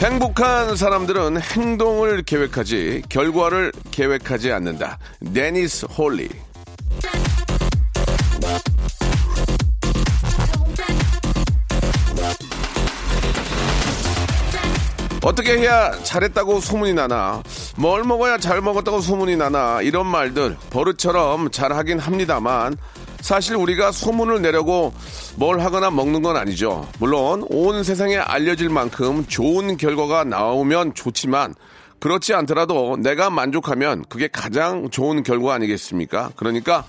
행복한 사람들은 행동을 계획하지 결과를 계획하지 않는다. 데니스 홀리. 어떻게 해야 잘했다고 소문이 나나, 뭘 먹어야 잘 먹었다고 소문이 나나, 이런 말들 버릇처럼 잘 하긴 합니다만, 사실 우리가 소문을 내려고 뭘 하거나 먹는 건 아니죠. 물론 온 세상에 알려질 만큼 좋은 결과가 나오면 좋지만 그렇지 않더라도 내가 만족하면 그게 가장 좋은 결과 아니겠습니까? 그러니까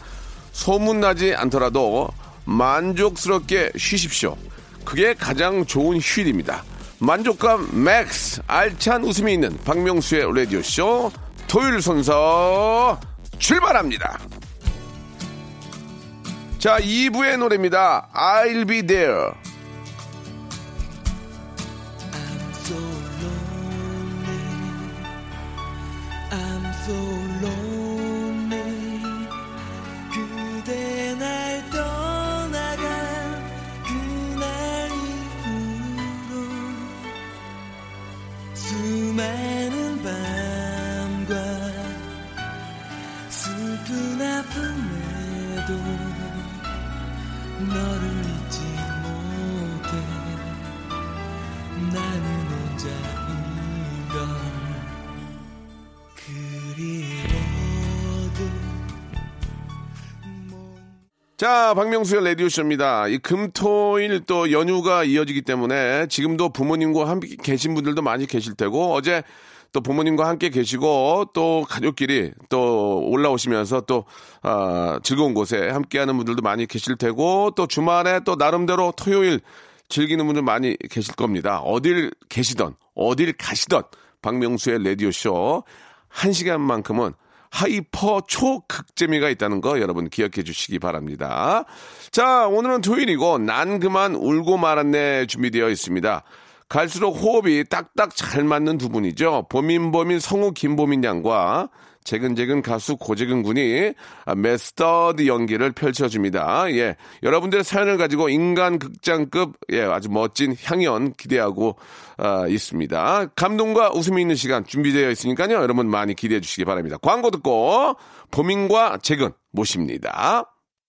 소문나지 않더라도 만족스럽게 쉬십시오. 그게 가장 좋은 휴일입니다. 만족감 max 알찬 웃음이 있는 박명수의 라디오쇼 토요일 순서 출발합니다. 자, 2부의 노래입니다. I'll be there. 슬픈 아픔에도 너를 잊지 못해 나는 혼자인 걸 그리워도 자, 박명수의 라디오쇼입니다. 이 금토일 또 연휴가 이어지기 때문에 지금도 부모님과 함께 계신 분들도 많이 계실 테고 어제 또 부모님과 함께 계시고 또 가족끼리 또 올라오시면서 또 아, 즐거운 곳에 함께하는 분들도 많이 계실 테고 또 주말에 또 나름대로 토요일 즐기는 분들 많이 계실 겁니다. 어딜 계시던 어딜 가시던 박명수의 라디오 쇼 한 시간만큼은 hyper 초극재미가 있다는 거 여러분 기억해 주시기 바랍니다. 자, 오늘은 토요일이고 난 그만 울고 말았네 준비되어 있습니다. 갈수록 호흡이 딱딱 잘 맞는 두 분이죠. 보민보민 성우 김보민 양과 재근재근 가수 고재근 군이 메스터드 연기를 펼쳐줍니다. 예. 여러분들의 사연을 가지고 인간 극장급, 예, 아주 멋진 향연 기대하고, 아, 있습니다. 감동과 웃음이 있는 시간 준비되어 있으니까요. 여러분 많이 기대해 주시기 바랍니다. 광고 듣고, 보민과 재근 모십니다.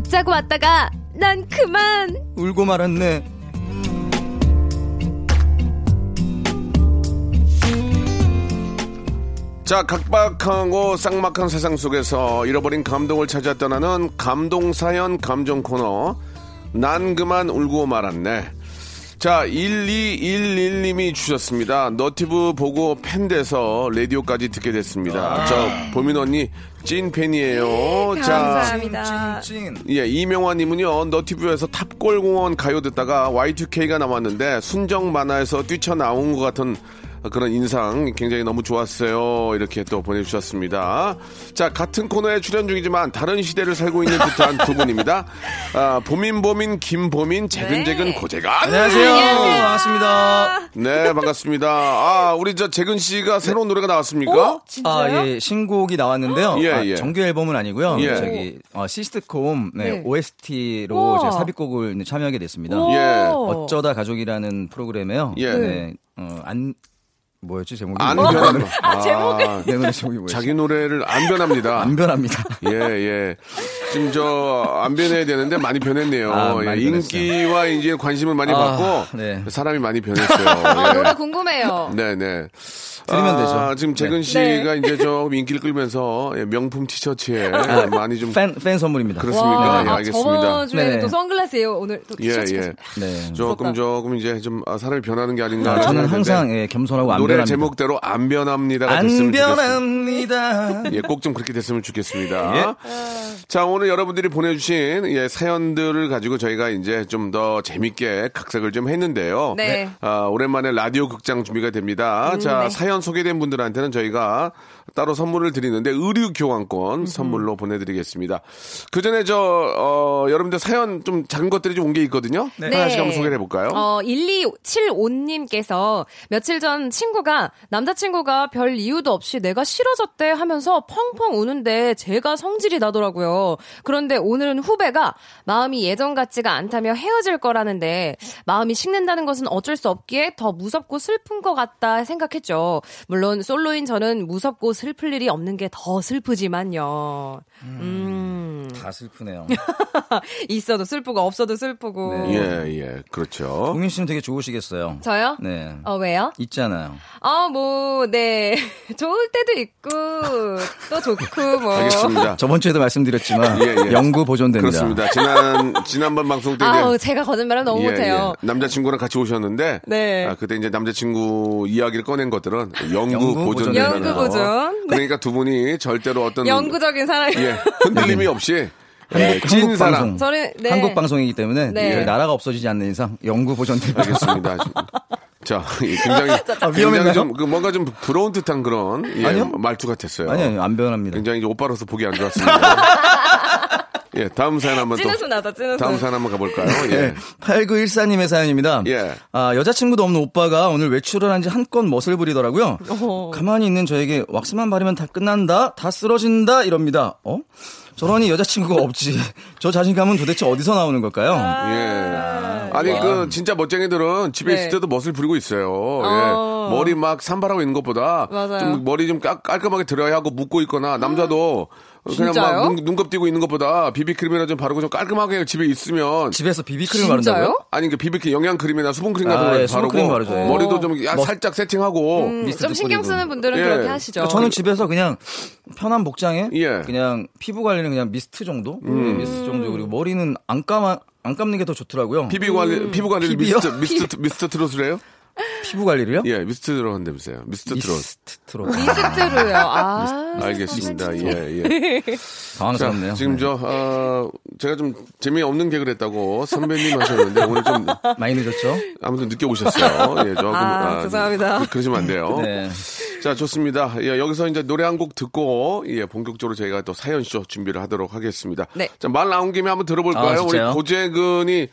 웃자고 왔다가 난 그만 울고 말았네. 자, 각박하고 쌍막한 세상 속에서 잃어버린 감동을 찾아 떠나는 감동 사연 감정 코너. 난 그만 울고 말았네. 자, 1211님이 주셨습니다. 너티브 보고 팬 돼서 라디오까지 듣게 됐습니다. 저, 보민 언니 찐 팬이에요. 자, 감사합니다. 찐. 예, 이명화님은요, 너티브에서 탑골공원 가요 듣다가 Y2K가 나왔는데, 순정 만화에서 뛰쳐나온 것 같은 그런 인상 굉장히 너무 좋았어요. 이렇게 또 보내주셨습니다. 자, 같은 코너에 출연 중이지만 다른 시대를 살고 있는 듯한 두 분입니다. 아, 보민보민, 김보민, 재근재근, 네. 고재간. 안녕하세요. 안녕하세요. 반갑습니다. 네, 반갑습니다. 아, 우리 저 재근 씨가 새로운 노래가 나왔습니까? 어? 진짜요? 아, 예, 신곡이 나왔는데요. 예, 아, 예. 정규 앨범은 아니고요. 예. 저기 어, 시스트콤 네, 네. OST로. 제가 삽입곡을 참여하게 됐습니다. 오. 예. 어쩌다 가족이라는 프로그램에요. 예. 네. 어, 안 뭐였지 제목이? 안 뭐예요? 변합니다. 아, 제목을. 내 노래 제목이 뭐였지? 자기 노래를 안 변합니다. 안 변합니다. 예, 예. 지금 저, 안 변해야 되는데 많이 변했네요. 아, 예, 많이 인기와 이제 관심을 많이 아, 받고, 네. 사람이 많이 변했어요. 아, 예. 노래 궁금해요. 네네. 아, 되죠. 지금 재근 네. 씨가 이제 좀 인기를 끌면서 예, 명품 티셔츠에 많이 좀. 팬, 팬 선물입니다. 그렇습니까? 와, 예, 아, 알겠습니다. 저번 주에는 네네. 또 선글라스예요. 오늘 또 예, 티셔츠. 예. 네. 조금, 조금 이제 좀 아, 사람이 변하는 게 아닌가. 아, 저는 항상 예, 겸손하고 안 노래 변합니다. 제목대로 안 변합니다가 안 됐으면 좋겠습니다. 변합니다. 예, 꼭 좀 그렇게 됐으면 좋겠습니다. 예. 자, 오늘 여러분들이 보내주신 예, 사연들을 가지고 저희가 이제 좀 더 재밌게 각색을 좀 했는데요. 네. 아, 오랜만에 라디오 극장 준비가 됩니다. 자, 네. 사연 소개된 분들한테는 저희가 따로 선물을 드리는데 의류 교환권 선물로 보내드리겠습니다. 그 전에 저, 어, 여러분들 사연 좀 작은 것들이 좀 온 게 있거든요. 하나씩 한번 소개를 해볼까요? 어, 1275님께서 며칠 전 친구가 남자친구가 별 이유도 없이 내가 싫어졌대 하면서 펑펑 우는데 제가 성질이 나더라고요. 그런데 오늘은 후배가 마음이 예전 같지가 않다며 헤어질 거라는데 마음이 식는다는 것은 어쩔 수 없기에 더 무섭고 슬픈 것 같다 생각했죠. 물론 솔로인 저는 무섭고 슬플 일이 없는 게 더 슬프지만요. 음. 다 슬프네요. 있어도 슬프고 없어도 슬프고. 네. 예, 예, 그렇죠. 동민 씨는 되게 좋으시겠어요. 저요? 네. 어, 왜요? 있잖아요. 아, 뭐, 네. 좋을 때도 있고, 또 좋고, 뭐. 알겠습니다. 저번 주에도 말씀드렸지만 예, 예. 영구 보존됩니다. 그렇습니다. 지난, 지난번 방송 때 아우, 제가 거짓말을 너무 예, 못해요. 예. 남자친구랑 같이 오셨는데, 네. 아, 그때 이제 남자친구 이야기를 꺼낸 것들은 영구 영구 보존이라는 영구 거. 보존. 네. 그러니까 두 분이 절대로 어떤 영구적인 사람이. 예, 흔들림이 없이 예, 한국, 찐 한국 사랑. 방송. 저는, 네. 한국 방송이기 때문에 네. 저희 나라가 없어지지 않는 이상 영구 보존됩니다. 알겠습니다. 자, 이 굉장히 아, 굉장히? 좀그 뭔가 좀 부러운 듯한 그런 예. 말투 같았어요. 아니 아니요 안 변합니다. 굉장히 오빠로서 보기 안 좋았습니다. 예, 다음 사연 한번 또 찐웃음 나다, 찐웃음. 다음 사연 한번 가볼까요? 예. 네. 8914님의 사연입니다. 예. 아, 여자친구도 없는 오빠가 오늘 외출을 한 지 한껏 멋을 부리더라고요. 어허. 가만히 있는 저에게 왁스만 바르면 다 끝난다? 다 쓰러진다? 이럽니다. 어? 저러니 여자친구가 없지. 저 자신감은 도대체 어디서 나오는 걸까요? 예. 아니 그 진짜 멋쟁이들은 집에 네. 있을 때도 멋을 부리고 있어요. 어. 예. 머리 막 산발하고 있는 것보다 맞아요. 좀 머리 좀 깔, 깔끔하게 들어야 하고 묶고 있거나 남자도 그냥 진짜요? 막 눈, 눈곱 띄고 있는 것보다 비비크림이나 좀 바르고 좀 깔끔하게 집에 있으면 집에서 비비크림? 바른다고요? 아니 그 비비크림 영양 크림이나 수분 크림 같은 아, 걸 예, 바르고 수분크림 바르죠, 예. 머리도 좀 야, 뭐- 살짝 세팅하고 음, 좀 신경. 쓰는 분들은 예. 그렇게 하시죠. 저는 집에서 그냥 편한 복장에 예. 그냥 피부 관리는 그냥 미스트 정도, 음. 네, 미스트 정도 그리고 머리는 안 감아 안 감는 게 더 좋더라고요. 피부 관리 피부 관리를 피부요? 미스트 미스트 미스트 트롯을 해요? 피부 관리를요? 예, 미스트 트롯 한다면서요. 미스트 트롯. 미스트 트롯. 미스트로요. 아. 알겠습니다. 예, 예. 당황스럽네요. 자, 지금 네. 저, 어, 제가 좀 재미없는 개그를 했다고 선배님 하셨는데 오늘 좀 많이 늦었죠? 아무튼 늦게 오셨어요. 예, 조금. 아, 죄송합니다. 그, 러시면 안 돼요. 네. 자, 좋습니다. 예, 여기서 이제 노래 한 곡 듣고, 예, 본격적으로 저희가 또 사연쇼 준비를 하도록 하겠습니다. 네. 자, 말 나온 김에 한번 들어볼까요? 아, 우리? 고재근이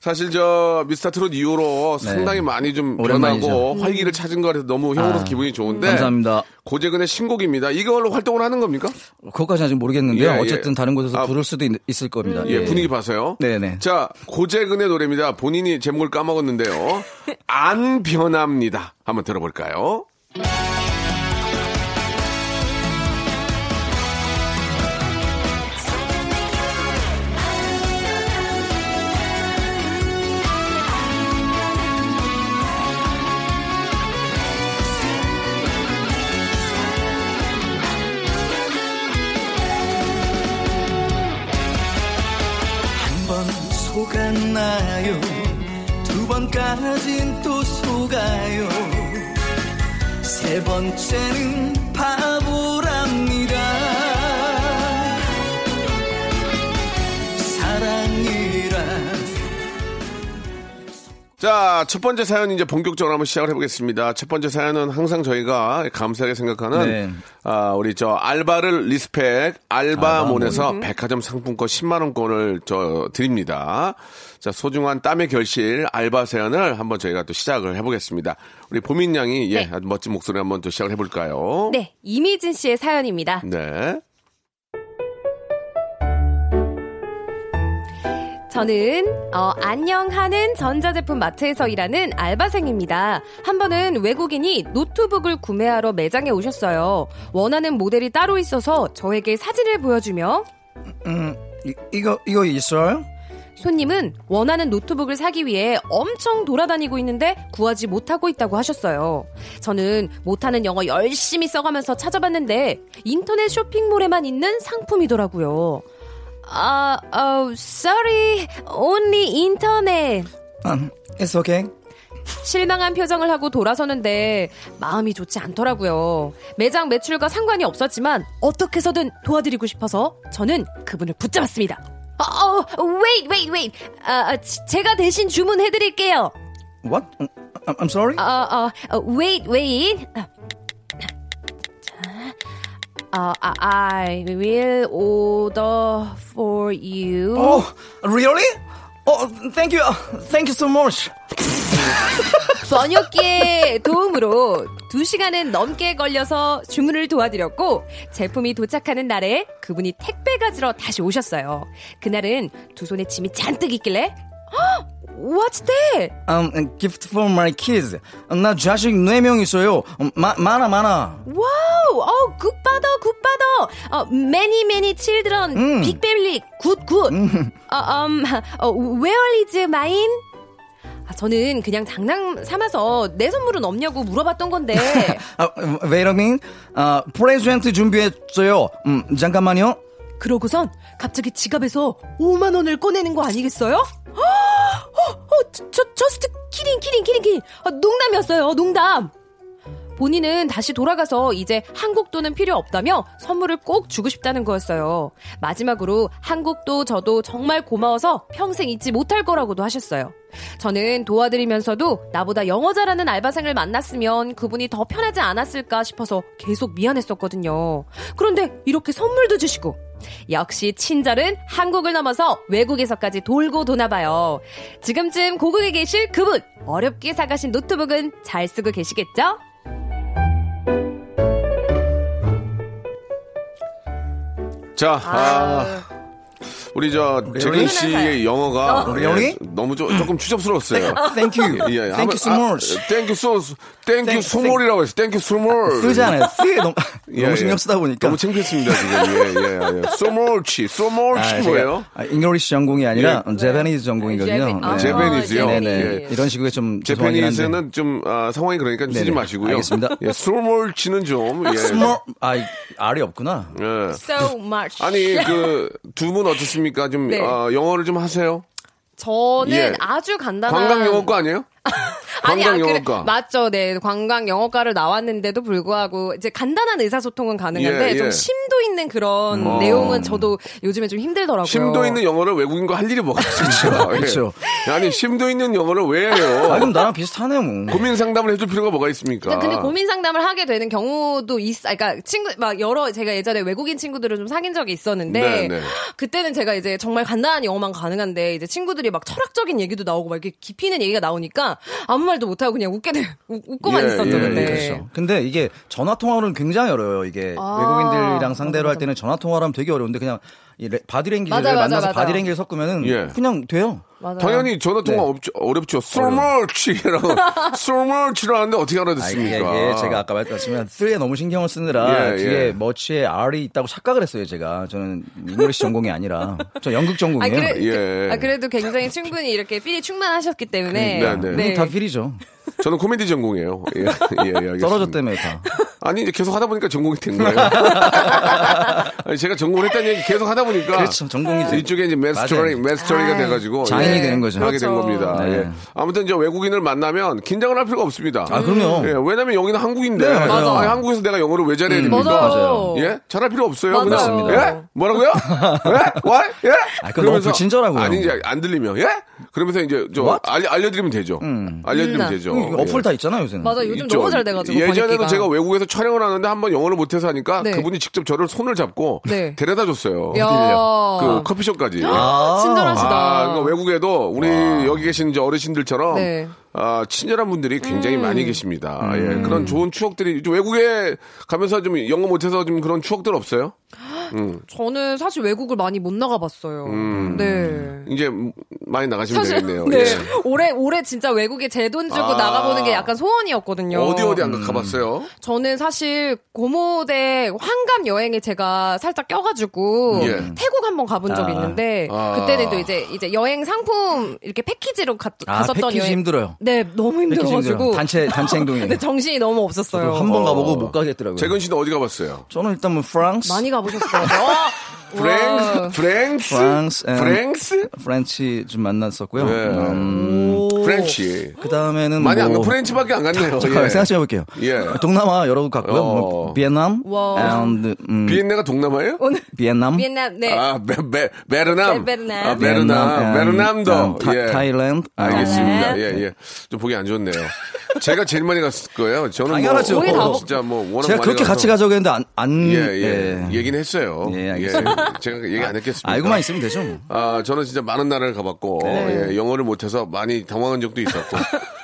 사실 저 미스터 트롯 이후로 네. 상당히 많이 좀 오랜만이죠. 변하고 활기를 찾은 거라서 너무 형으로서 아, 기분이 좋은데. 감사합니다. 고재근의 신곡입니다. 이걸로 활동을 하는 겁니까? 그것까지는 아직 모르겠는데요. 예, 예. 어쨌든 다른 곳에서 아, 부를 수도 있, 을 겁니다. 예, 분위기 봐서요. 네네. 자, 고재근의 노래입니다. 본인이 제목을 까먹었는데요. 안 변합니다. 한번 들어볼까요? 속았나요 두 번까진 또 속아요 세 번째는 바보랍니다 사랑이란 자, 첫 번째 사연 이제 본격적으로 한번 시작을 해보겠습니다. 첫 번째 사연은 항상 저희가 감사하게 생각하는 네. 아, 우리 저 알바를 respect 알바몬에서 백화점 상품권 10만 원권을 저 드립니다. 자, 소중한 땀의 결실 알바 사연을 한번 저희가 또 시작을 해보겠습니다. 우리 보민 양이 예, 네. 아주 멋진 목소리 한번 또 시작을 해볼까요? 네, 이미진 씨의 사연입니다. 네. 저는 어, 안녕하는 전자제품 마트에서 일하는 알바생입니다. 한 번은 외국인이 노트북을 구매하러 매장에 오셨어요. 원하는 모델이 따로 있어서 저에게 사진을 보여주며 음, 이, 이거 이거 있어요? 손님은 원하는 노트북을 사기 위해 엄청 돌아다니고 있는데 구하지 못하고 있다고 하셨어요. 저는 못하는 영어 열심히 써가면서 찾아봤는데 인터넷 쇼핑몰에만 있는 상품이더라고요. 아, 어, sorry, only 인터넷. 음, it's okay. 실망한 표정을 하고 돌아서는데 마음이 좋지 않더라고요. 매장 매출과 상관이 없었지만 어떻게 해서든 도와드리고 싶어서 저는 그분을 붙잡았습니다. 어, 어, wait, wait, wait. 아, 아, 지- 제가 대신 주문해드릴게요. What? 음, I'm sorry. 어, 어, 어, wait, wait. 어, 아, I will order for you. Oh, really? Oh, thank you. Thank you so much. 번역기의 도움으로 2시간은 넘게 걸려서 주문을 도와드렸고 제품이 도착하는 날에 그분이 택배 가지러 다시 오셨어요. 그날은 두 손에 짐이 잔뜩 있길래 헉! What's that? Um, gift for my kids. 나 자식 4명 있어요. 음, 마, 많아, 많아. 와우! 어, good father, good father! 어, many, many children, big family, good, good! 어, um, 어, where is mine? 아, 저는 그냥 장난 삼아서 내 선물은 없냐고 물어봤던 건데. 아, wait a minute. 아, present 준비했어요. 음, 잠깐만요. 그러고선 갑자기 지갑에서 5만 원을 꺼내는 거 아니겠어요? 어, 어, 어, 저, 저, just kidding, kidding, kidding, kidding. 아, 농담이었어요, 농담. 본인은 다시 돌아가서 이제 한국 돈은 필요 없다며 선물을 꼭 주고 싶다는 거였어요. 마지막으로 한국도 저도 정말 고마워서 평생 잊지 못할 거라고도 하셨어요. 저는 도와드리면서도 나보다 영어 잘하는 알바생을 만났으면 그분이 더 편하지 않았을까 싶어서 계속 미안했었거든요. 그런데 이렇게 선물도 주시고 역시 친절은 한국을 넘어서 외국에서까지 돌고 도나봐요. 지금쯤 고국에 계실 그분 어렵게 사가신 노트북은 잘 쓰고 계시겠죠? 자, 아, 우리 저 재근 씨의 영어가 어. 예, Really? 너무 조, 조금 추접스러웠어요. Thank you. 예, Thank you so much. Thank you so, 땡큐 Thank- 소몰이라고 했어. 땡큐 소몰. 쓰잖아요. 쓰에 너무, 예, 너무 예. 신경 쓰다 보니까. 너무 창피했습니다, 지금. 예, 예, 예. 소몰치, 소몰치 아, 뭐예요? 아, 잉글리시 전공이 아니라 예. 제베니즈 전공이거든요. 제베- 아, 네. 제베니즈요? 네네. 예. 이런 식으로 좀. 제페니스는 좀 아, 상황이 그러니까 쓰지 네네. 마시고요. 알겠습니다. 예, 소몰치는 좀 예. 스몰, 아, 이- 알이 없구나. 예. So much. 아니 그 두 분 어떻습니까? 좀 네. 어, 영어를 좀 하세요? 저는 예. 아주 간단한 관광 영어과 아니에요? 아니, 관광 아, 그래, 영어과. 맞죠. 네. 관광 영어과를 나왔는데도 불구하고 이제 간단한 의사소통은 가능한데 예, 예. 좀 심도 있는 그런 음. 내용은 저도 요즘에 좀 힘들더라고요. 심도 있는 영어를 외국인과 할 일이 뭐가 있죠? 그렇죠. 아니 심도 있는 영어를 왜 해요? 아, 그럼 나랑 비슷하네요, 뭐. 고민 상담을 해줄 필요가 뭐가 있습니까? 근데 고민 상담을 하게 되는 경우도 있, 아, 그러니까 친구 막 여러 제가 예전에 외국인 친구들을 좀 사귄 적이 있었는데 네, 네. 그때는 제가 이제 정말 간단한 영어만 가능한데 이제 친구들이 막 철학적인 얘기도 나오고 막 이렇게 깊이 있는 얘기가 나오니까 아무 말도 못 하고 그냥 웃게 돼 웃- 웃고만 예, 있었죠. 예, 근데 그렇죠. 근데 이게 전화 통화로는 굉장히 어려워요. 이게 아. 외국인들이랑 상대로 맞아, 할 때는 전화 통화로 하면 되게 어려운데 그냥 바디랭귀지를 만나서 맞아. 바디랭귀를 섞으면은 예. 그냥 돼요. 맞아요. 당연히 전화 통화 네. 없죠, 어렵죠. so much라고 so much라는데 어떻게 아, 이게, 알아듣습니까? 이게 제가 아까 말씀드렸지만 3에 너무 신경을 쓰느라 예, 뒤에 예. much에 R이 있다고 착각을 했어요, 제가. 저는 English 전공이 아니라 저 연극 아, 전공이에요. 그래, 예. 그, 아, 그래도 굉장히 충분히 이렇게 필이 충만하셨기 때문에. 네, 네. 음, 다 필이죠. 저는 코미디 전공이에요. 예, 예, 예, 알겠습니다. 떨어졌다며 다. 아니 이제 계속 하다 보니까 전공이 된 거예요. 아니, 제가 전공을 했다는 얘기 계속 하다 보니까 그렇죠, 전공이죠. 이쪽에 이제 메스터리 맞아요. 메스터리가 아, 돼가지고 장인이 예, 되는 거죠. 하게 된 그렇죠. 겁니다. 네. 예. 아무튼 이제 외국인을 만나면 긴장을 할 필요가 없습니다. 아, 그럼요. 예, 왜냐면 여기는 한국인데 네, 맞아요. 아니, 한국에서 내가 영어를 왜 잘해야 됩니까? 맞아요. 예? 잘할 필요 없어요. 맞아요. 그냥. 예? 뭐라고요? 예? 와? 예? 아, 너무 불친절하고요. 아니 이제 안 들리면 예? 그러면서 이제 저 What? 알, 알려드리면 되죠. 알려드리면 음. 되죠. 음, 어플 예. 다 있잖아요, 요새는. 맞아, 요즘 있죠. 너무 잘 돼가지고. 예전에도 번역기가. 제가 외국에서 촬영을 하는데 한번 영어를 못해서 하니까 네. 그분이 직접 저를 손을 잡고 네. 데려다 줬어요. 야. 그 커피숍까지. 아, 친절하시다. 아, 그러니까 외국에도 우리 여기 계신 이제 어르신들처럼 네. 아, 친절한 분들이 굉장히 음. 많이 계십니다. 예, 그런 좋은 추억들이 좀 외국에 가면서 좀 영어 못해서 좀 그런 추억들 없어요? 음. 저는 사실 외국을 많이 못 나가봤어요. 음. 네. 이제 많이 나가시면 되겠네요. 네. 예. 올해 올해 진짜 외국에 제 돈 주고 아. 나가보는 게 약간 소원이었거든요. 어디 어디 안 가봤어요? 저는 사실 고모대 환갑 여행에 제가 살짝 껴가지고 예. 태국 한번 가본 적이 아. 있는데 아. 그때는 또 이제 이제 여행 상품 이렇게 패키지로 가, 아, 갔었던 패키지 여행. 힘들어요. 네, 너무. 힘들어가지고 단체 단체 행동이에요. 네, 정신이 너무 없었어요. 한번 어. 가보고 못 가겠더라고요. 재근 씨는 어디 가봤어요? 저는 일단 뭐 프랑스, 많이 가보셨어요. 어, France, 와. France, 프랑스, and France, French 좀 만났었고요. 네. 음, French. 그 다음에는 많이 안 뭐, 가, French밖에 안 갔네요. 잠깐만 예. 생각해 볼게요. 예. 동남아 여러 곳 갔고요. 어. 뭐, 비엔남, 와. and 음, 비엔나가 동남아예요? 오늘 비엔남, 비엔남 네. 아, 베, 베, 베르남. 네, 베르남. 아, 베르남. and, 베르남도. 타, 예. Thailand. 알겠습니다. 네. 예, 예. 좀 보기 안 좋네요. 제가 제일 많이 갔을 거예요. 저는 당연하죠. 뭐, 거의 다 어, 먹- 진짜 뭐, 워낙 제가 그렇게 가서. 같이 가자고 했는데 안, 안 예, 예. 얘기는 했어요. 예, 알겠습니다. 제가 얘기 안 했겠습니다. 알고만 있으면 되죠. 뭐. 아, 저는 진짜 많은 나라를 가봤고, 네. 예, 영어를 못해서 많이 당황한 적도 있었고,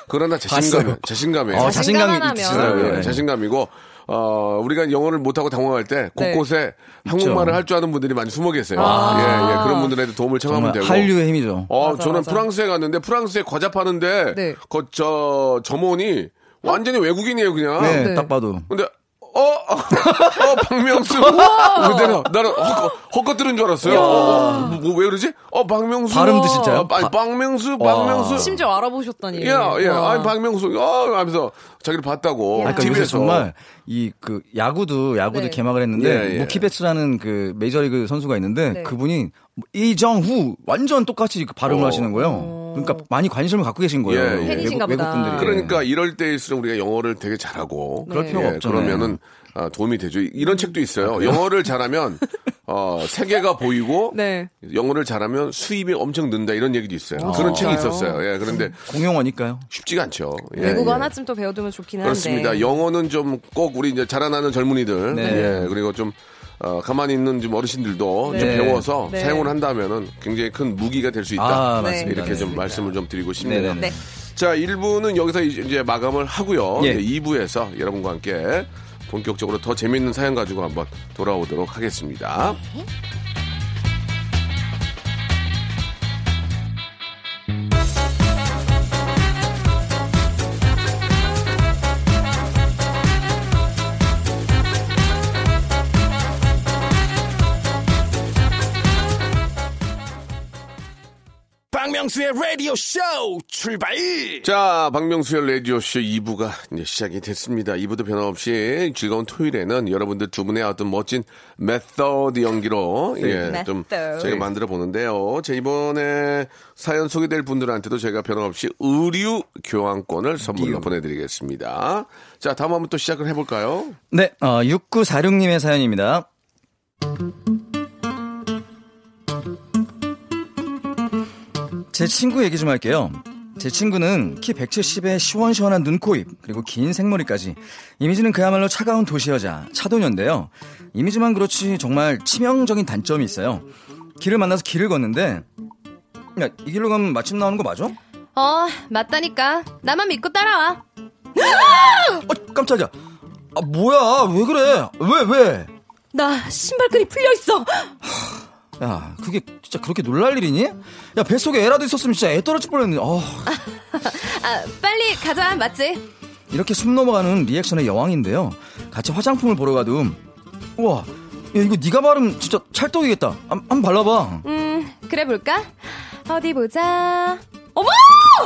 그러나 자신감. 자신감에. 어, 자신감이. 예, 예. 자신감이고, 어, 우리가 영어를 못하고 당황할 때 네. 곳곳에 한국말을 할 줄 아는 분들이 많이 숨어 계세요. 아. 예, 예. 그런 분들한테 도움을 청하면 되고. 한류의 힘이죠. 어, 맞아, 저는 맞아. 프랑스에 갔는데 프랑스에 과자 파는데 네. 그, 저, 점원이 완전히 외국인이에요, 그냥. 네, 네. 딱 봐도. 근데 어, 어, 어, 박명수. 그때는 나는 헛거, 헛거 들은 줄 알았어요. 어, 뭐, 뭐, 왜 그러지? 어, 박명수. 발음도 진짜요? 어, 아니, 바- 박명수, 박명수. 심지어 알아보셨다니. 야, 예, 와. 아니, 박명수. 어, 하면서 자기를 봤다고. 아, 그러니까 TV에서. 요새 정말 이 그 야구도 야구도 네. 개막을 했는데 예, 예. 모키베츠라는 그 메이저리그 선수가 있는데 네. 그분이 뭐 이정후 완전 똑같이 그 발음을 어. 하시는 거예요. 그러니까 많이 관심을 갖고 계신 거예요. 예, 예. 팬이신가 외국, 보다. 외국 분들이. 그러니까 이럴 때일수록 우리가 영어를 되게 잘하고. 그럴 네. 필요가 예, 없잖아요. 그러면은 아, 도움이 되죠. 이런 책도 있어요. 영어를 잘하면 어, 세계가 보이고 네. 영어를 잘하면 수입이 엄청 는다 이런 얘기도 있어요. 그런 책이 진짜요? 있었어요. 예, 그런데 공용어니까요. 쉽지가 않죠. 예, 외국어 예. 하나쯤 또 배워두면 좋긴 한데. 그렇습니다. 영어는 좀 꼭 우리 이제 자라나는 젊은이들, 네. 예, 그리고 좀 어, 가만히 있는 좀 어르신들도 네. 좀 배워서 네. 사용을 한다면은 굉장히 큰 무기가 될 수 있다. 아, 네. 맞습니다. 이렇게 좀 말씀을 좀 드리고 싶네요. 네네. 네. 자, 1부는 여기서 이제 마감을 하고요. 예. 이제 2부에서 여러분과 함께 본격적으로 더 재밌는 사연 가지고 한번 돌아오도록 하겠습니다. 박명수의 라디오 쇼 출발! 자, 박명수의 라디오 쇼 2부가 이제 시작이 됐습니다. 2부도 변함없이 즐거운 토요일에는 여러분들 두 분의 어떤 멋진 메서드 연기로 예, 좀 메서드. 저희가 만들어 보는데요. 제 이번에 사연 소개될 분들한테도 저희가 변함없이 의류 교환권을 선물로 보내드리겠습니다. 자, 다음 한번 또 시작을 해볼까요? 네, 어, 6946님의 사연입니다. 제 친구 얘기 좀 할게요. 제 친구는 키 170에 시원시원한 눈, 코, 입, 그리고 긴 생머리까지. 이미지는 그야말로 차가운 도시 여자, 차도녀인데요. 이미지만 그렇지 정말 치명적인 단점이 있어요. 길을 만나서 길을 걷는데, 야, 이 길로 가면 마침 나오는 거 맞아? 어, 맞다니까. 나만 믿고 따라와. 어, 깜짝이야. 아, 뭐야, 왜 그래? 왜, 왜? 나 신발끈이 풀려 있어. 야, 그게 진짜 그렇게 놀랄 일이니? 야, 뱃속에 애라도 있었으면 진짜 애 떨어질 뻔했는데. 어, 아, 빨리 가자. 맞지? 이렇게 숨 넘어가는 리액션의 여왕인데요. 같이 화장품을 보러 가도 우와, 야, 이거 네가 바르면 진짜 찰떡이겠다. 한, 한번 발라 봐. 음, 그래 볼까? 어디 보자. 어머!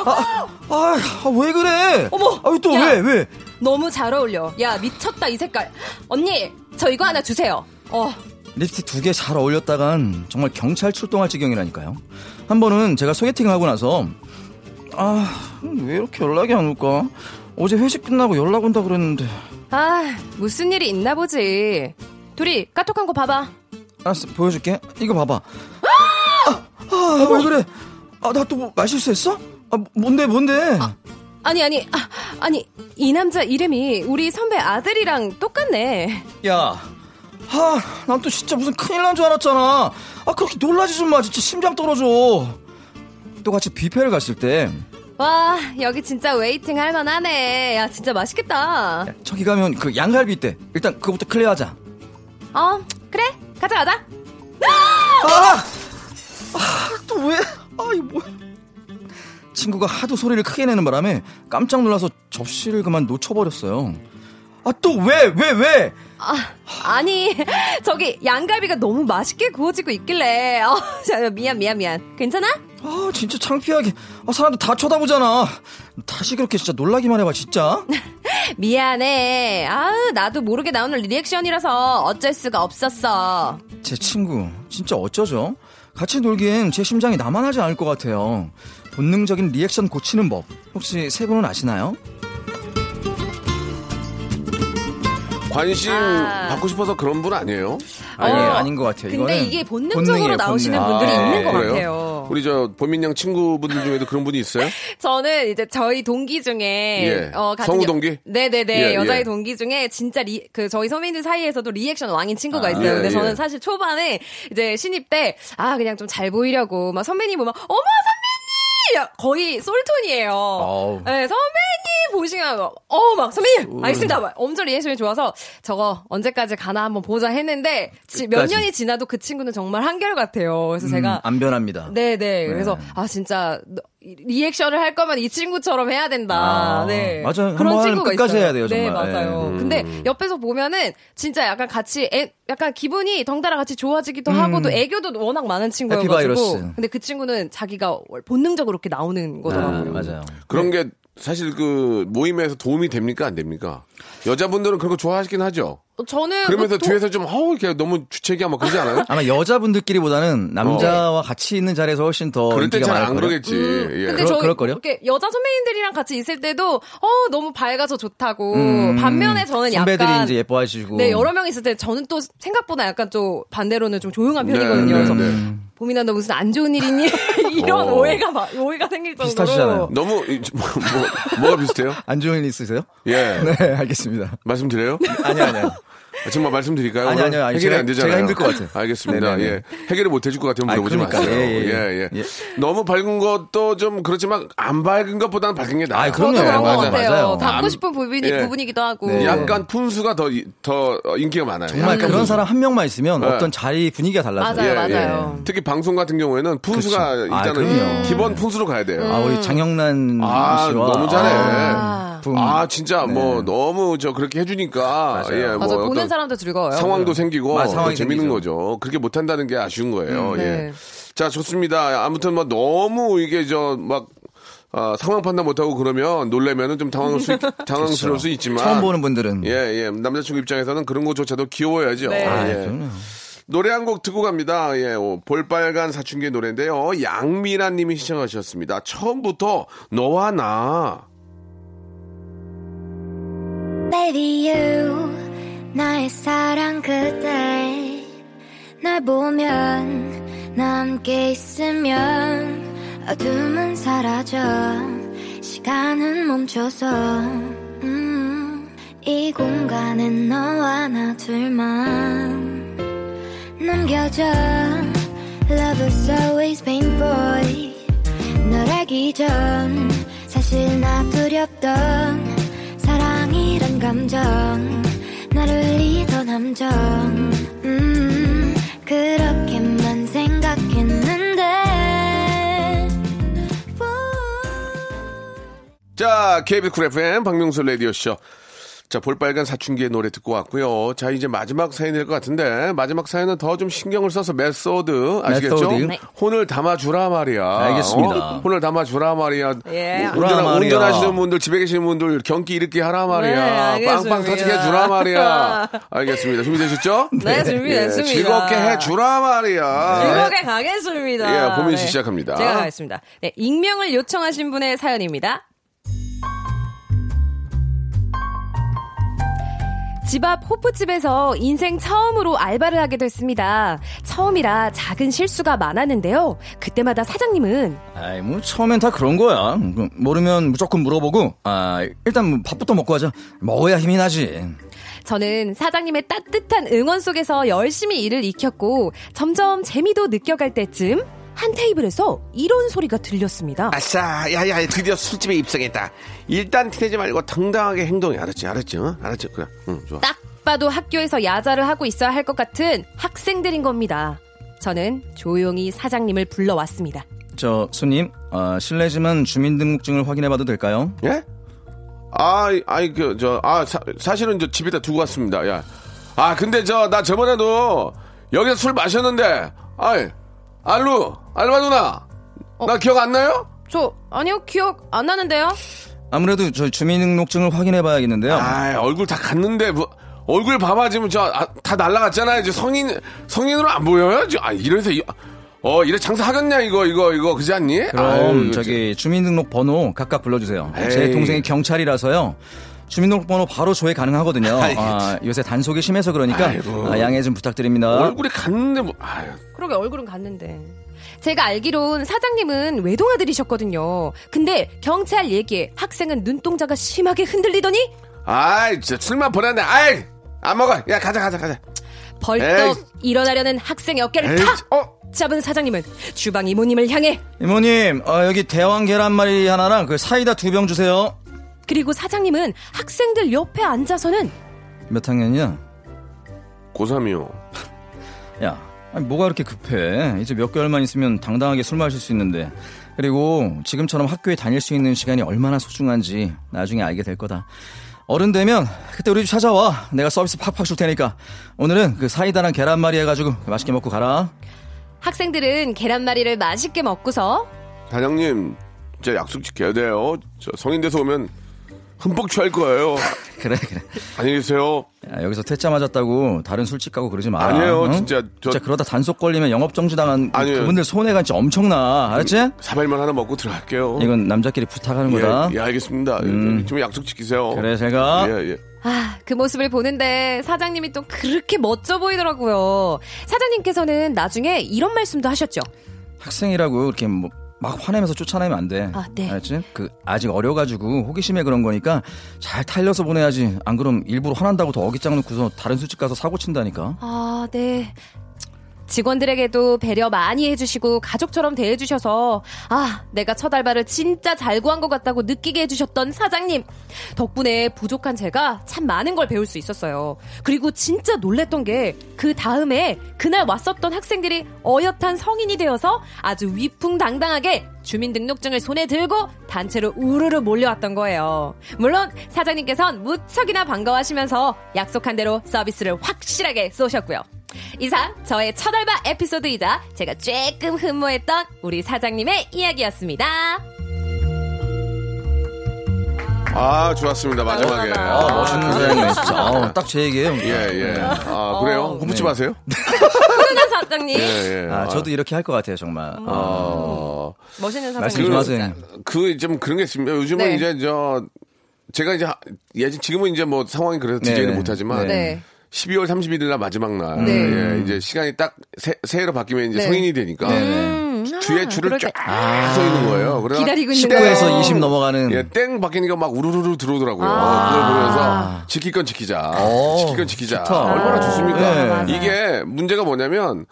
아, 아, 왜 그래? 어머, 아, 또 야. 왜, 왜? 너무 잘 어울려. 야, 미쳤다 이 색깔. 언니, 저 이거 하나 주세요. 어. 립스틱 두 개 잘 어울렸다간 정말 경찰 출동할 지경이라니까요. 한 번은 제가 소개팅을 하고 나서 아, 왜 이렇게 연락이 안 올까? 어제 회식 끝나고 연락 온다 그랬는데. 아, 무슨 일이 있나 보지. 둘이 카톡한 거 봐봐. 알았어, 보여줄게. 이거 봐봐. 아, 아, 왜 그래? 아, 나또뭐 말실수했어? 아, 뭔데, 뭔데? 아니, 아니, 아, 아니, 이 남자 이름이 우리 선배 아들이랑 똑같네. 야, 아, 난 또 진짜 무슨 큰일 난 줄 알았잖아. 아, 그렇게 놀라지 좀 마. 진짜 심장 떨어져. 또 같이 뷔페를 갔을 때, 와, 여기 진짜 waiting 할만하네. 야, 진짜 맛있겠다. 야, 저기 가면 그 양갈비 있대. 일단 그거부터 clear하자. 어, 그래? 가자 가자. 또 왜? 아, 이거 뭐야. 친구가 하도 소리를 크게 내는 바람에 깜짝 놀라서 접시를 그만 놓쳐버렸어요. 아, 또 왜, 왜, 왜? 아니 저기 양갈비가 너무 맛있게 구워지고 있길래 어, 자, 미안 미안 미안. 괜찮아? 아, 진짜 창피하게. 아, 사람들 다 쳐다보잖아. 다시 그렇게 진짜 놀라기만 해봐, 진짜. 미안해. 아 나도 모르게 나오는 리액션이라서 어쩔 수가 없었어. 제 친구, 진짜 어쩌죠? 같이 놀기엔 제 심장이 남아나지 않을 것 같아요. 본능적인 리액션 고치는 법, 혹시 세 분은 아시나요? 관심 아. 받고 싶어서 그런 분 아니에요? 아니, 어, 아닌 것 같아요. 근데 이거는 이게 본능적으로 본능이에요, 나오시는 본능. 분들이 아, 있는 것 그래요? 같아요. 우리 저 보민양 친구분들 중에도 그런 분이 있어요? 저는 이제 저희 동기 중에 예. 어, 같은 성우 여- 동기? 네네네 예, 여자의 예. 동기 중에 진짜 리, 그 저희 선배님들 사이에서도 리액션 왕인 친구가 아, 있어요. 예, 근데 예. 저는 사실 초반에 이제 신입 때 아 그냥 좀 잘 보이려고 막 선배님 보면 어머 선배님 거의 솔톤이에요. 어우. 네 선배님 보시면 어 막 선배님 알겠습니다. 막 엄청 리액션이 좋아서 저거 언제까지 가나 한번 보자 했는데 지- 몇. 년이 지나도 그 친구는 정말 한결 같아요. 그래서 제가 음, 안 변합니다. 네네. 그래서 아 진짜 리액션을 할 거면 이 친구처럼 해야 된다. 아, 네. 맞아요. 그런 친구가 끝까지 있어요. 해야 돼요, 네 정말. 맞아요. 예. 근데 옆에서 보면은 진짜 약간 같이 애, 약간 기분이 덩달아 같이 좋아지기도 하고 또 애교도 워낙 많은 친구여 가지고. 해피바이러스. 근데 그 친구는 자기가 본능적으로 이렇게 나오는 거더라고요. 네, 맞아요. 그런 게 사실 그 모임에서 도움이 됩니까 안 됩니까? 여자분들은 그런 거 좋아하시긴 하죠. 어, 저는 그러면서 뭐 도- 뒤에서 좀 어우 이렇게 너무 주책이야 막 그러지 않아요? 아마 여자분들끼리보다는 남자와 같이 있는 자리에서 훨씬 더 어. 그럴 땐 인기가 잘 안. 그러겠지. 예. 근데 그럴- 저? 이렇게 여자 선배님들이랑 같이 있을 때도 어 너무 밝아서 좋다고 음, 반면에 저는 선배들이 약간 이제 예뻐하시고 네, 여러 명 있을 때 저는 또 생각보다 약간 좀 반대로는 좀 조용한 편이거든요. 네, 그래서 네, 보민아 너 무슨 안 좋은 일 있니? 이런 어. 오해가 막- 오해가 생길 정도로 비슷하시잖아요. 너무 이- 뭐, 뭐, 뭐가 비슷해요? 안 좋은 일 있으세요? 예. 네, 알겠습니다. 말씀드려요? 아니 아니 아니. 아, 정말 말씀드릴까요? 아니, 아니요, 아니, 해결이 제가- 안 되잖아요. 제가 힘들 것 같아요. 알겠습니다. 네네네. 예. 해결을 못 해줄 것 같으면 물어보지 그러니까요. 마세요. 예, 예, 예, 예. 예. 너무 밝은 것도 좀 그렇지만 안 밝은 것보다는 밝은 게 나아요. 아이, 그럼요. 그런 것 맞아요, 같아요. 맞아요. 닮고 안- 싶은 부분이 예. 부분이기도 하고. 네. 약간 푼수가 더, 이- 더 인기가 많아요. 정말 약간 그런. 사람 한 명만 있으면 네. 어떤 자리 분위기가 달라져요. 맞아요, 맞아요. 특히 방송 같은 경우에는 푼수가 그쵸. 아, 일단은 그럼요. 기본 푼수로 가야 돼요. 아, 우리 장영란 아, 씨와 너무 잘해. 아. 분. 아, 진짜 네. 뭐 너무 저 그렇게 해주니까 맞아요. 예, 뭐 맞아 보는 사람도 즐거워요. 상황도 생기고 맞아, 더 상황이 재밌는 생기죠. 거죠. 그렇게 못한다는 게 아쉬운 거예요. 음, 예. 네. 자, 좋습니다. 아무튼 뭐 너무 이게 저막 아, 상황 판단 못하고 그러면 놀래면은 좀 당황할 수, 있- 당황스러울 수 있지만. 처음 보는 분들은 예, 예. 남자친구 입장에서는 그런 것조차도 귀여워야죠. 네. 아, 예. 노래 한 곡 듣고 갑니다. 예, 오, 볼빨간 사춘기의 노래인데요. 양미란 님이 시청하셨습니다. 처음부터 너와 나. Baby you 나의 사랑 그대 날 보면 나 함께 있으면 어둠은 사라져 시간은 멈춰서. 음, 이 공간엔 너와 나 둘만 남겨져. Love is always painful. 널 알기 전 사실 나 두렵던 사랑이란 감정 나를 울리던 함정 음 그렇게만 생각했는데 자, KBS 쿨 FM 박명수 라디오쇼. 자, 볼빨간 사춘기의 노래 듣고 왔고요. 자, 이제 마지막 사연이 될것 같은데, 마지막 사연은 더 좀 신경을 써서 메소드, 아시겠죠? 메소드. 네. 혼을 담아주라 말이야. 알겠습니다. 어? 혼을 담아주라 말이야. 예. 뭐 운전, 말이야. 운전하시는 분들, 집에 계시는 분들, 경기 일으키게 하라 말이야. 네. 빵빵 터지게 해주라 말이야. 알겠습니다. 준비되셨죠? 네, 준비됐습니다. 예, 즐겁게 해주라 말이야. 즐겁게 가겠습니다. 예, 고민 씨 시작합니다. 제가 가겠습니다. 네, 익명을 요청하신 분의 사연입니다. 집 앞 호프집에서 인생 처음으로 알바를 하게 됐습니다. 처음이라 작은 실수가 많았는데요. 그때마다 사장님은 아이, 뭐, 처음엔 다 그런 거야. 그, 모르면 무조건 물어보고, 아, 일단 뭐 밥부터 먹고 하자. 먹어야 힘이 나지. 저는 사장님의 따뜻한 응원 속에서 열심히 일을 익혔고 점점 재미도 느껴갈 때쯤 한 테이블에서 이런 소리가 들렸습니다. 아싸, 야야, 드디어 술집에 입성했다. 일단 티내지 말고 당당하게 행동해, 알았지, 알았지, 어? 알았지, 그래, 응, 좋아. 딱 봐도 학교에서 야자를 하고 있어야 할 것 같은 학생들인 겁니다. 저는 조용히 사장님을 불러왔습니다. 저 손님, 어, 실례지만 주민등록증을 확인해봐도 될까요? 예? 아, 아이 그저아 사실은 저 집에다 두고 왔습니다. 야. 아 근데 저 나 저번에도 여기서 술 마셨는데 아이 알루 알바 누나 나 기억 안 나요? 저 아니요 기억 안 나는데요. 아무래도 저 주민등록증을 확인해봐야겠는데요. 아 얼굴 다 갔는데 뭐 얼굴 봐봐 지금 저다 날라갔잖아요. 이제 성인 성인으로 안 보여요? 저, 아 이래서 이- 어 이래 장사 하겠냐 이거 이거 이거 그지 않니? 그럼 아유, 저기 주민등록 번호 각각 불러주세요. 제 에이. 동생이 경찰이라서요. 주민등록 번호 바로 조회 가능하거든요. 아, 요새 단속이 심해서 그러니까. 아, 양해 좀 부탁드립니다. 얼굴이 갔는데 뭐 아유. 그러게 얼굴은 갔는데. 제가 알기론 사장님은 외동아들이셨거든요. 근데 경찰 얘기에 학생은 눈동자가 심하게 흔들리더니 아이 진짜 술만 보냈네. 아이 안 먹어. 야 가자 가자 가자. 벌떡 에이. 일어나려는 학생의 어깨를 에이, 탁 어 잡은 사장님은 주방 이모님을 향해 이모님, 어, 여기 대왕 계란말이 하나랑 그 사이다 두 병 주세요. 그리고 사장님은 학생들 옆에 앉아서는 몇 학년이야? 고3이요. 야, 아니, 뭐가 그렇게 급해? 이제 몇 개월만 있으면 당당하게 술 마실 수 있는데. 그리고 지금처럼 학교에 다닐 수 있는 시간이 얼마나 소중한지 나중에 알게 될 거다. 어른 되면 그때 우리 집 찾아와. 내가 서비스 팍팍 줄 테니까. 오늘은 그 사이다랑 계란말이 해가지고 맛있게 먹고 가라. 학생들은 계란말이를 맛있게 먹고서 단장님, 진짜 약속 지켜야 돼요. 저 성인 돼서 오면 흠뻑 취할 거예요. 그래, 그래. 안녕히 계세요. 야, 여기서 퇴짜 맞았다고 다른 술집 가고 그러지 마라. 아니에요, 응? 진짜 저 진짜 그러다 단속 걸리면 영업 정지 당한 그- 아니에요. 그분들 손해가 진짜 엄청나. 알았지? 사발만 하나 먹고 들어갈게요. 이건 남자끼리 부탁하는 거다. 예, 예, 알겠습니다. 음. 좀 약속 지키세요. 그래, 제가. 예, 예. 아, 그 모습을 보는데 사장님이 또 그렇게 멋져 보이더라고요. 사장님께서는 나중에 이런 말씀도 하셨죠. 학생이라고 이렇게 뭐 막 화내면서 쫓아내면 안 돼. 아, 네. 알았지? 그 아직 어려가지고 호기심에 그런 거니까 잘 타일러서 보내야지. 안 그럼 일부러 화난다고 더 어깃장 놓고서 다른 술집 가서 사고 친다니까. 아, 네. 직원들에게도 배려 많이 해주시고 가족처럼 대해주셔서 아 내가 첫 알바를 진짜 잘 구한 것 같다고 느끼게 해주셨던 사장님. 덕분에 부족한 제가 참 많은 걸 배울 수 있었어요. 그리고 진짜 놀랬던 게 그 다음에 그날 왔었던 학생들이 어엿한 성인이 되어서 아주 위풍당당하게 주민등록증을 손에 들고 단체로 우르르 몰려왔던 거예요. 물론 사장님께선 무척이나 반가워하시면서 약속한 대로 서비스를 확실하게 쏘셨고요 이상 저의 첫 알바 에피소드이자 제가 조금 흠모했던 우리 사장님의 이야기였습니다. 아, 좋았습니다. 마지막에. 아, 아, 멋있는 사장님 진짜. 어, 딱제 얘기예요. 예, 예. 아, 그래요? 홍보치 네. 마세요? 훈훈한 사장님, 예, 예. 아, 저도 이렇게 할 것 같아요, 정말. 아, 어, 멋있는 말씀 사장님. 좀 진짜. 하세요. 그, 좀 그런 게 있습니다. 요즘은 네. 이제 저, 제가 이제, 하- 예전, 지금은 이제 뭐 상황이 그래서 네, 디제이는 네. 못하지만, 네. 12월 31일 날 마지막 날, 네. 예, 이제 시간이 딱 새, 새해로 바뀌면 이제 네. 성인이 되니까, 음, 뒤에 아, 줄을 그럴 쫙 때- 서 있는 거예요. 그래서 기다리고 있는 19에서 거예요. 20 넘어가는. 예, 땡 바뀌니까 막 우르르르 들어오더라고요. 아. 그걸 보면서 지킬 건 지키자. 오, 지킬 건 지키자. 좋다. 얼마나 좋습니까? 네. 맞아요. 이게 문제가 뭐냐면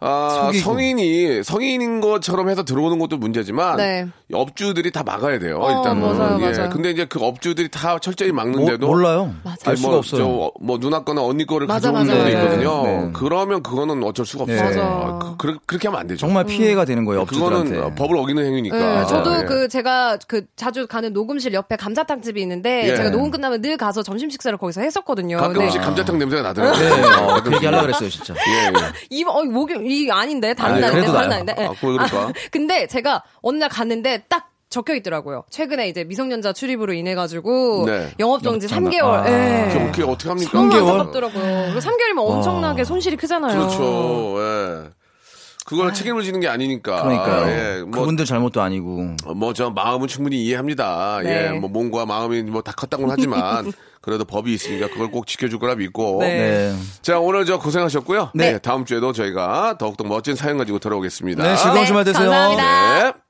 아, 속이고. 성인이 성인인 것처럼 해서 들어오는 것도 문제지만 네. 업주들이 다 막아야 돼요. 어, 일단은. 맞아요, 예. 맞아요. 근데 이제 그 업주들이 다 철저히 모- 막는데도 몰라요. 알 수가 뭐, 없어요. 저, 뭐 누나 거나 언니 거를 맞아, 가져오는 맞아, 맞아. 있거든요. 네. 그러면 그거는 어쩔 수가 네. 없어요. 맞아. 그, 그, 렇게 하면 안 되죠. 정말 피해가 되는 거예요, 업주들한테. 그거는 법을 어기는 행위니까. 네, 저도 예. 그 제가 그 자주 가는 녹음실 옆에 감자탕 집이 있는데 예. 제가 녹음 끝나면 늘 가서 점심 식사를 거기서 했었거든요. 가끔씩 근데 감자탕 냄새가 나더라고요. 네, 어, 그 얘기 하려고 그랬어요, 진짜. 예, 예. 이 어, 목이 이 아닌데 다른 아니, 날인데 그래도 다른. 날인데. 예. 아, 그럴까? 근데 제가 어느 날 갔는데 딱 적혀 있더라고요. 최근에 이제 미성년자 출입으로 인해 가지고 네. 영업 정지 영업 3개월. 아. 예. 그게 어떻게, 어떻게 합니까? 너무 3개월? 안타깝더라고요. 3개월이면 엄청나게 손실이 크잖아요. 그렇죠. 예. 그걸 책임을 지는 게 아니니까. 그러니까요. 예. 뭐, 그분들 잘못도 아니고. 뭐, 저 마음은 충분히 이해합니다. 네. 예. 뭐, 몸과 마음이 뭐 다 컸다고는 하지만, 그래도 법이 있으니까 그걸 꼭 지켜줄 거라 믿고. 네. 네. 자, 오늘 저 고생하셨고요. 네. 네. 다음 주에도 저희가 더욱더 멋진 사연 가지고 돌아오겠습니다. 네, 즐거운 네, 주말 되세요. 감사합니다.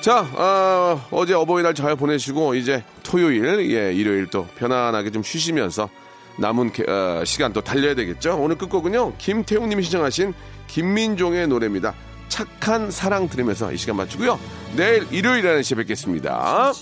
자, 어, 어제 어버이날 잘 보내시고 이제 토요일, 예, 일요일 또 편안하게 좀 쉬시면서 남은 게- 어, 시간 또 달려야 되겠죠. 오늘 끝곡은요 김태웅님이 신청하신 김민종의 노래입니다. 착한 사랑 들으면서 이 시간 마치고요. 내일 일요일에 시에 뵙겠습니다.